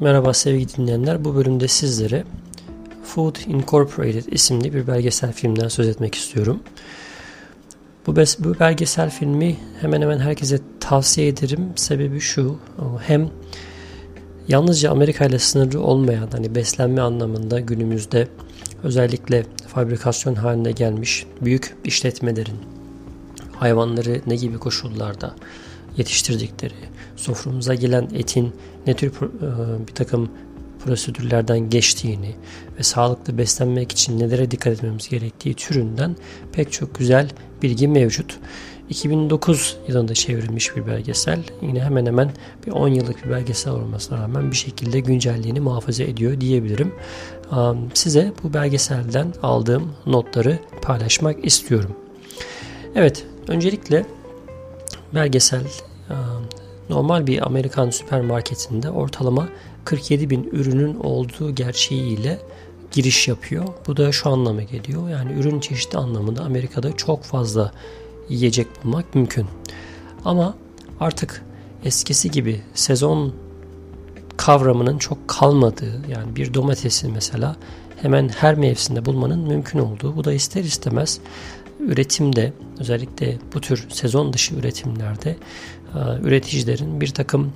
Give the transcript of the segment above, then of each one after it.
Merhaba sevgili dinleyenler. Bu bölümde sizlere Food Incorporated isimli bir belgesel filmden söz etmek istiyorum. Bu, bu belgesel filmi hemen hemen herkese tavsiye ederim. Sebebi şu, hem yalnızca Amerika ile sınırlı olmayan hani beslenme anlamında günümüzde özellikle fabrikasyon haline gelmiş büyük işletmelerin hayvanları ne gibi koşullarda yetiştirdikleri, soframıza gelen etin ne tür e, bir takım prosedürlerden geçtiğini ve sağlıklı beslenmek için nelere dikkat etmemiz gerektiği türünden pek çok güzel bilgi mevcut. 2009 yılında çevrilmiş bir belgesel. Yine hemen hemen bir 10 yıllık bir belgesel olmasına rağmen bir şekilde güncelliğini muhafaza ediyor diyebilirim. Size bu belgeselden aldığım notları paylaşmak istiyorum. Evet, öncelikle belgesel normal bir Amerikan süpermarketinde ortalama 47 bin ürünün olduğu gerçeğiyle giriş yapıyor. Bu da şu anlama geliyor. Yani ürün çeşidi anlamında Amerika'da çok fazla yiyecek bulmak mümkün. Ama artık eskisi gibi sezon kavramının çok kalmadığı yani bir domatesi mesela hemen her mevsimde bulmanın mümkün olduğu bu da ister istemez üretimde özellikle bu tür sezon dışı üretimlerde e, üreticilerin bir takım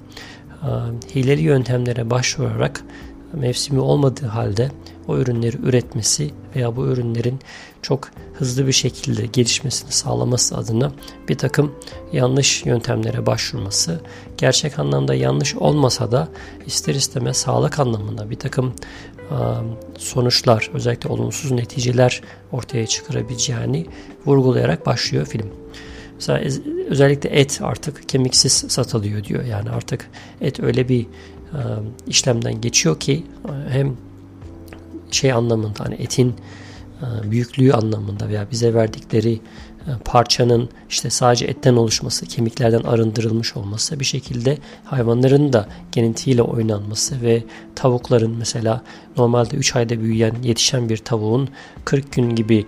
e, hileli yöntemlere başvurarak mevsimi olmadığı halde o ürünleri üretmesi veya bu ürünlerin çok hızlı bir şekilde gelişmesini sağlaması adına bir takım yanlış yöntemlere başvurması gerçek anlamda yanlış olmasa da ister istemez sağlık anlamında bir takım sonuçlar özellikle olumsuz neticeler ortaya çıkarabileceğini vurgulayarak başlıyor film. Mesela özellikle et artık kemiksiz satılıyor diyor. Yani artık et öyle bir işlemden geçiyor ki hem şey anlamında hani etin büyüklüğü anlamında veya bize verdikleri parçanın işte sadece etten oluşması, kemiklerden arındırılmış olması, bir şekilde hayvanların da genetiğiyle oynanması ve tavukların mesela normalde 3 ayda büyüyen, yetişen bir tavuğun 40 gün gibi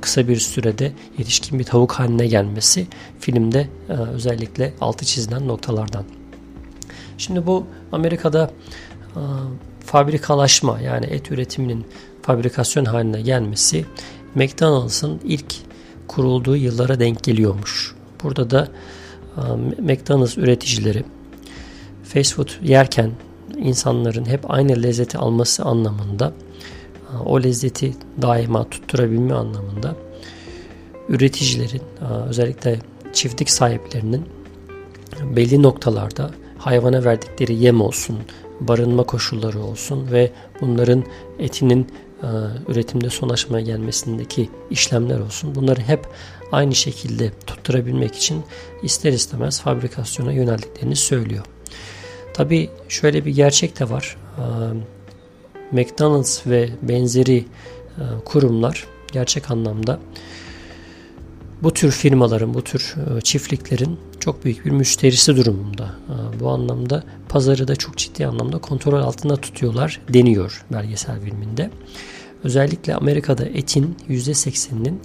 kısa bir sürede yetişkin bir tavuk haline gelmesi filmde özellikle altı çizilen noktalardan. Şimdi bu Amerika'da fabrikalaşma yani et üretiminin fabrikasyon haline gelmesi McDonald's'ın ilk kurulduğu yıllara denk geliyormuş. Burada da McDonald's üreticileri fast food yerken insanların hep aynı lezzeti alması anlamında o lezzeti daima tutturabilme anlamında üreticilerin özellikle çiftlik sahiplerinin belli noktalarda hayvana verdikleri yem olsun, barınma koşulları olsun ve bunların etinin e, üretimde son aşamaya gelmesindeki işlemler olsun. Bunları hep aynı şekilde tutturabilmek için ister istemez fabrikasyona yöneldiklerini söylüyor. Tabi şöyle bir gerçek de var. E, McDonald's ve benzeri e, kurumlar gerçek anlamda bu tür firmaların, bu tür çiftliklerin çok büyük bir müşterisi durumunda. Bu anlamda pazarı da çok ciddi anlamda kontrol altında tutuyorlar deniyor belgesel filminde. Özellikle Amerika'da etin %80'inin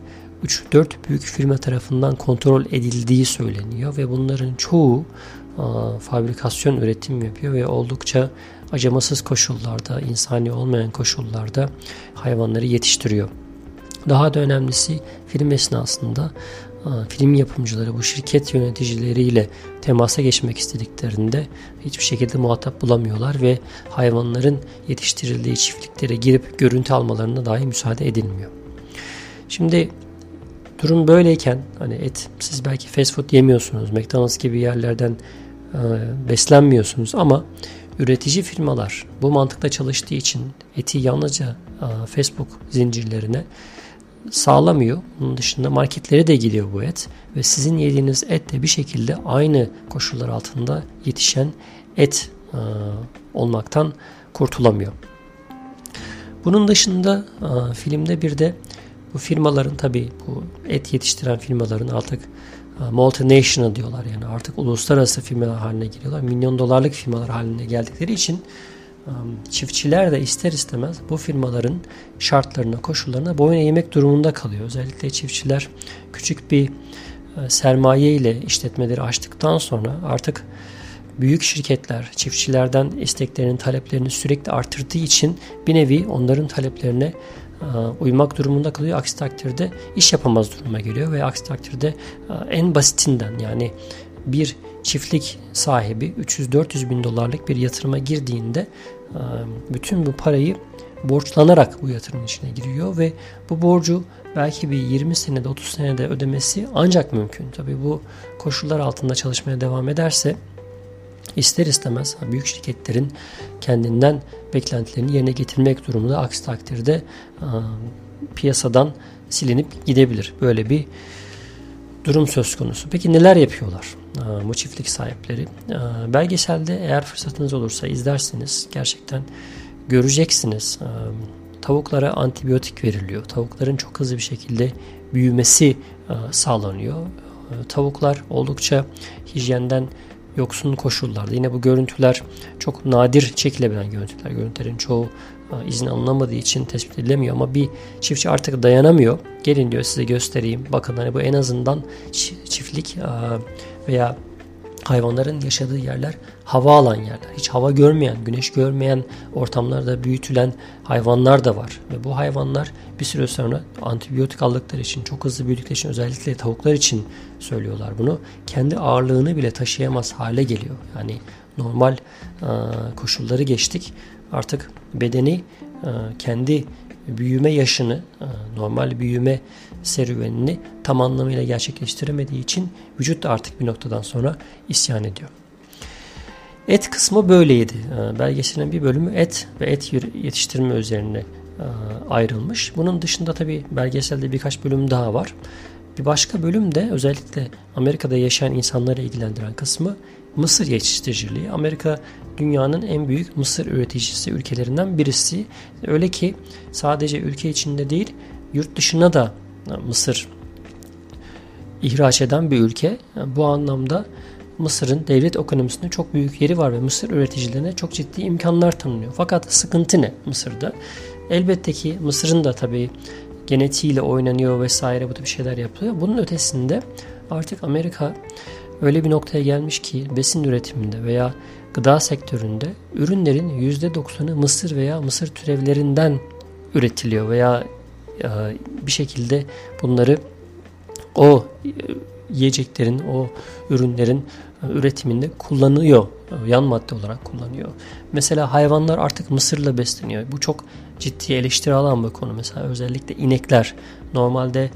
3-4 büyük firma tarafından kontrol edildiği söyleniyor ve bunların çoğu fabrikasyon üretim yapıyor ve oldukça acımasız koşullarda, insani olmayan koşullarda hayvanları yetiştiriyor. Daha da önemlisi film esnasında film yapımcıları bu şirket yöneticileriyle temasa geçmek istediklerinde hiçbir şekilde muhatap bulamıyorlar ve hayvanların yetiştirildiği çiftliklere girip görüntü almalarına dahi müsaade edilmiyor. Şimdi durum böyleyken hani et siz belki fast food yemiyorsunuz, McDonald's gibi yerlerden e, beslenmiyorsunuz ama üretici firmalar bu mantıkta çalıştığı için eti yalnızca e, Facebook zincirlerine sağlamıyor. Bunun dışında marketlere de gidiyor bu et ve sizin yediğiniz et de bir şekilde aynı koşullar altında yetişen et e, olmaktan kurtulamıyor. Bunun dışında e, filmde bir de bu firmaların tabi bu et yetiştiren firmaların artık e, multinational diyorlar yani artık uluslararası firmalar haline geliyorlar. Milyon dolarlık firmalar haline geldikleri için çiftçiler de ister istemez bu firmaların şartlarına, koşullarına boyun eğmek durumunda kalıyor. Özellikle çiftçiler küçük bir e, sermaye ile işletmeleri açtıktan sonra artık büyük şirketler çiftçilerden isteklerini, taleplerini sürekli artırdığı için bir nevi onların taleplerine uymak durumunda kalıyor. Aksi takdirde iş yapamaz duruma geliyor ve aksi takdirde en basitinden yani bir çiftlik sahibi 300-400 bin dolarlık bir yatırıma girdiğinde bütün bu parayı borçlanarak bu yatırım içine giriyor ve bu borcu belki bir 20 senede 30 senede ödemesi ancak mümkün. Tabii bu koşullar altında çalışmaya devam ederse ister istemez büyük şirketlerin kendinden beklentilerini yerine getirmek durumunda aksi takdirde piyasadan silinip gidebilir. Böyle bir durum söz konusu. Peki neler yapıyorlar bu çiftlik sahipleri? Belgeselde eğer fırsatınız olursa izlersiniz. Gerçekten göreceksiniz. Tavuklara antibiyotik veriliyor. Tavukların çok hızlı bir şekilde büyümesi sağlanıyor. Tavuklar oldukça hijyenden yoksun koşullarda. Yine bu görüntüler çok nadir çekilebilen görüntüler. Görüntülerin çoğu izin alınamadığı için tespit edilemiyor ama bir çiftçi artık dayanamıyor. Gelin diyor size göstereyim. Bakın hani bu en azından çiftlik veya hayvanların yaşadığı yerler hava alan yerler. Hiç hava görmeyen, güneş görmeyen ortamlarda büyütülen hayvanlar da var. Ve bu hayvanlar bir süre sonra antibiyotik aldıkları için, çok hızlı büyüdükleri için özellikle tavuklar için söylüyorlar bunu. Kendi ağırlığını bile taşıyamaz hale geliyor. Yani normal koşulları geçtik. Artık bedeni kendi büyüme yaşını, normal büyüme serüvenini tam anlamıyla gerçekleştiremediği için vücut da artık bir noktadan sonra isyan ediyor. Et kısmı böyleydi. Belgeselin bir bölümü et ve et yetiştirme üzerine ayrılmış. Bunun dışında tabi belgeselde birkaç bölüm daha var. Bir başka bölüm de özellikle Amerika'da yaşayan insanları ilgilendiren kısmı mısır yetiştiriciliği. Amerika dünyanın en büyük mısır üreticisi ülkelerinden birisi. Öyle ki sadece ülke içinde değil yurt dışına da mısır ihraç eden bir ülke. Bu anlamda Mısır'ın devlet ekonomisinde çok büyük yeri var ve Mısır üreticilerine çok ciddi imkanlar tanınıyor. Fakat sıkıntı ne Mısır'da? Elbette ki Mısır'ın da tabii genetiğiyle oynanıyor vesaire bu tip şeyler yapılıyor. Bunun ötesinde artık Amerika öyle bir noktaya gelmiş ki besin üretiminde veya gıda sektöründe ürünlerin %90'ı mısır veya mısır türevlerinden üretiliyor veya e, bir şekilde bunları o e, yiyeceklerin, o ürünlerin e, üretiminde kullanıyor. Yan madde olarak kullanıyor. Mesela hayvanlar artık mısırla besleniyor. Bu çok ciddi eleştiri alan bir konu. Mesela özellikle inekler normalde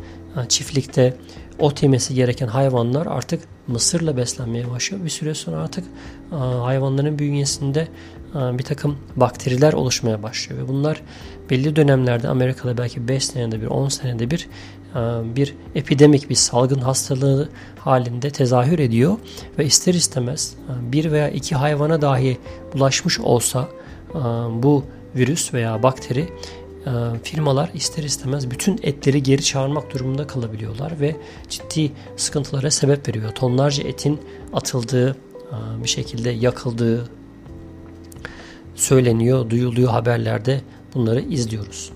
çiftlikte ot yemesi gereken hayvanlar artık mısırla beslenmeye başlıyor. Bir süre sonra artık hayvanların bünyesinde bir takım bakteriler oluşmaya başlıyor. Ve bunlar belli dönemlerde Amerika'da belki 5 senede bir 10 senede bir bir epidemik bir salgın hastalığı halinde tezahür ediyor ve ister istemez bir veya iki hayvana dahi bulaşmış olsa bu virüs veya bakteri firmalar ister istemez bütün etleri geri çağırmak durumunda kalabiliyorlar ve ciddi sıkıntılara sebep veriyor. Tonlarca etin atıldığı, bir şekilde yakıldığı söyleniyor, duyuluyor haberlerde bunları izliyoruz.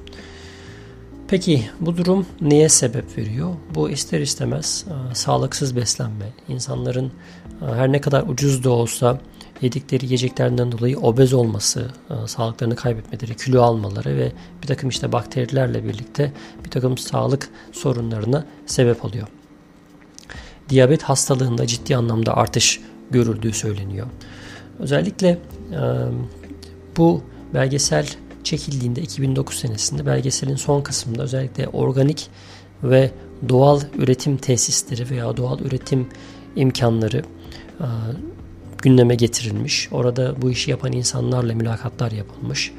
Peki bu durum neye sebep veriyor? Bu ister istemez sağlıksız beslenme, insanların her ne kadar ucuz da olsa yedikleri yiyeceklerden dolayı obez olması, e, sağlıklarını kaybetmeleri, kilo almaları ve bir takım işte bakterilerle birlikte bir takım sağlık sorunlarına sebep oluyor. Diyabet hastalığında ciddi anlamda artış görüldüğü söyleniyor. Özellikle e, bu belgesel çekildiğinde 2009 senesinde belgeselin son kısmında özellikle organik ve doğal üretim tesisleri veya doğal üretim imkanları e, gündeme getirilmiş. Orada bu işi yapan insanlarla mülakatlar yapılmış.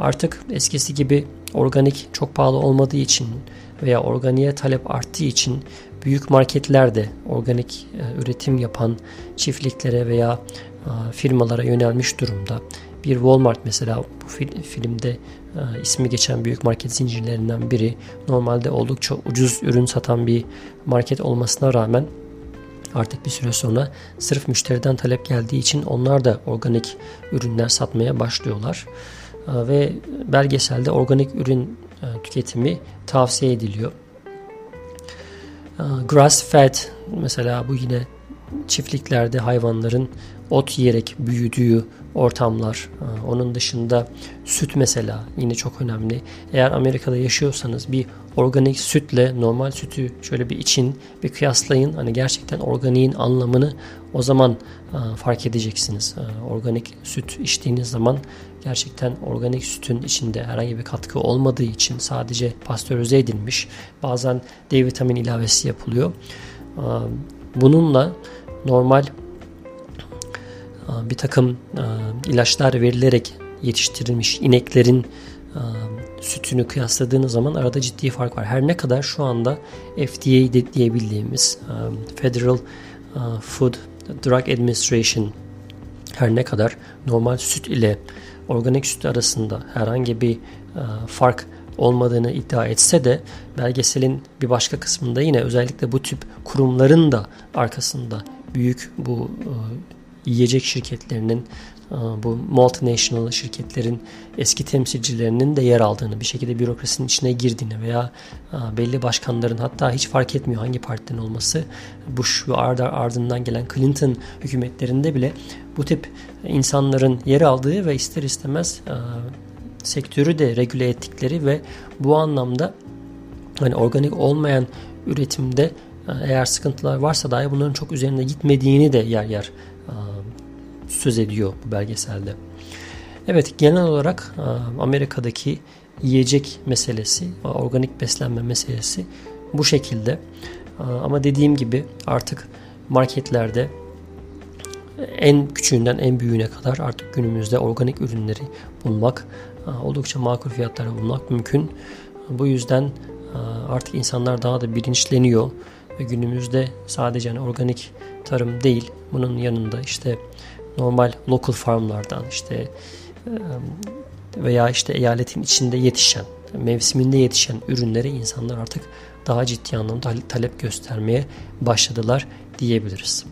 Artık eskisi gibi organik çok pahalı olmadığı için veya organiğe talep arttığı için büyük marketler de organik e, üretim yapan çiftliklere veya e, firmalara yönelmiş durumda. Bir Walmart mesela bu fil, filmde e, ismi geçen büyük market zincirlerinden biri. Normalde oldukça ucuz ürün satan bir market olmasına rağmen Artık bir süre sonra sırf müşteriden talep geldiği için onlar da organik ürünler satmaya başlıyorlar. Ee, ve belgeselde organik ürün e, tüketimi tavsiye ediliyor. Ee, grass fed mesela bu yine çiftliklerde hayvanların ot yiyerek büyüdüğü ortamlar. E, onun dışında süt mesela yine çok önemli. Eğer Amerika'da yaşıyorsanız bir organik sütle normal sütü şöyle bir için bir kıyaslayın. Hani gerçekten organiğin anlamını o zaman e, fark edeceksiniz. E, organik süt içtiğiniz zaman gerçekten organik sütün içinde herhangi bir katkı olmadığı için sadece pastörize edilmiş. Bazen D vitamin ilavesi yapılıyor. E, bununla normal bir takım ilaçlar verilerek yetiştirilmiş ineklerin sütünü kıyasladığınız zaman arada ciddi fark var. Her ne kadar şu anda FDA diyebildiğimiz Federal Food Drug Administration her ne kadar normal süt ile organik süt arasında herhangi bir fark olmadığını iddia etse de belgeselin bir başka kısmında yine özellikle bu tip kurumların da arkasında büyük bu yiyecek şirketlerinin bu multinational şirketlerin eski temsilcilerinin de yer aldığını, bir şekilde bürokrasinin içine girdiğini veya belli başkanların hatta hiç fark etmiyor hangi partiden olması Bush ve ardından gelen Clinton hükümetlerinde bile bu tip insanların yer aldığı ve ister istemez sektörü de regüle ettikleri ve bu anlamda hani organik olmayan üretimde eğer sıkıntılar varsa dahi bunların çok üzerinde gitmediğini de yer yer söz ediyor bu belgeselde. Evet genel olarak Amerika'daki yiyecek meselesi, organik beslenme meselesi bu şekilde. Ama dediğim gibi artık marketlerde en küçüğünden en büyüğüne kadar artık günümüzde organik ürünleri bulmak oldukça makul fiyatlara bulmak mümkün. Bu yüzden artık insanlar daha da bilinçleniyor ve günümüzde sadece hani organik tarım değil bunun yanında işte normal local farmlardan işte veya işte eyaletin içinde yetişen, mevsiminde yetişen ürünlere insanlar artık daha ciddi anlamda talep göstermeye başladılar diyebiliriz.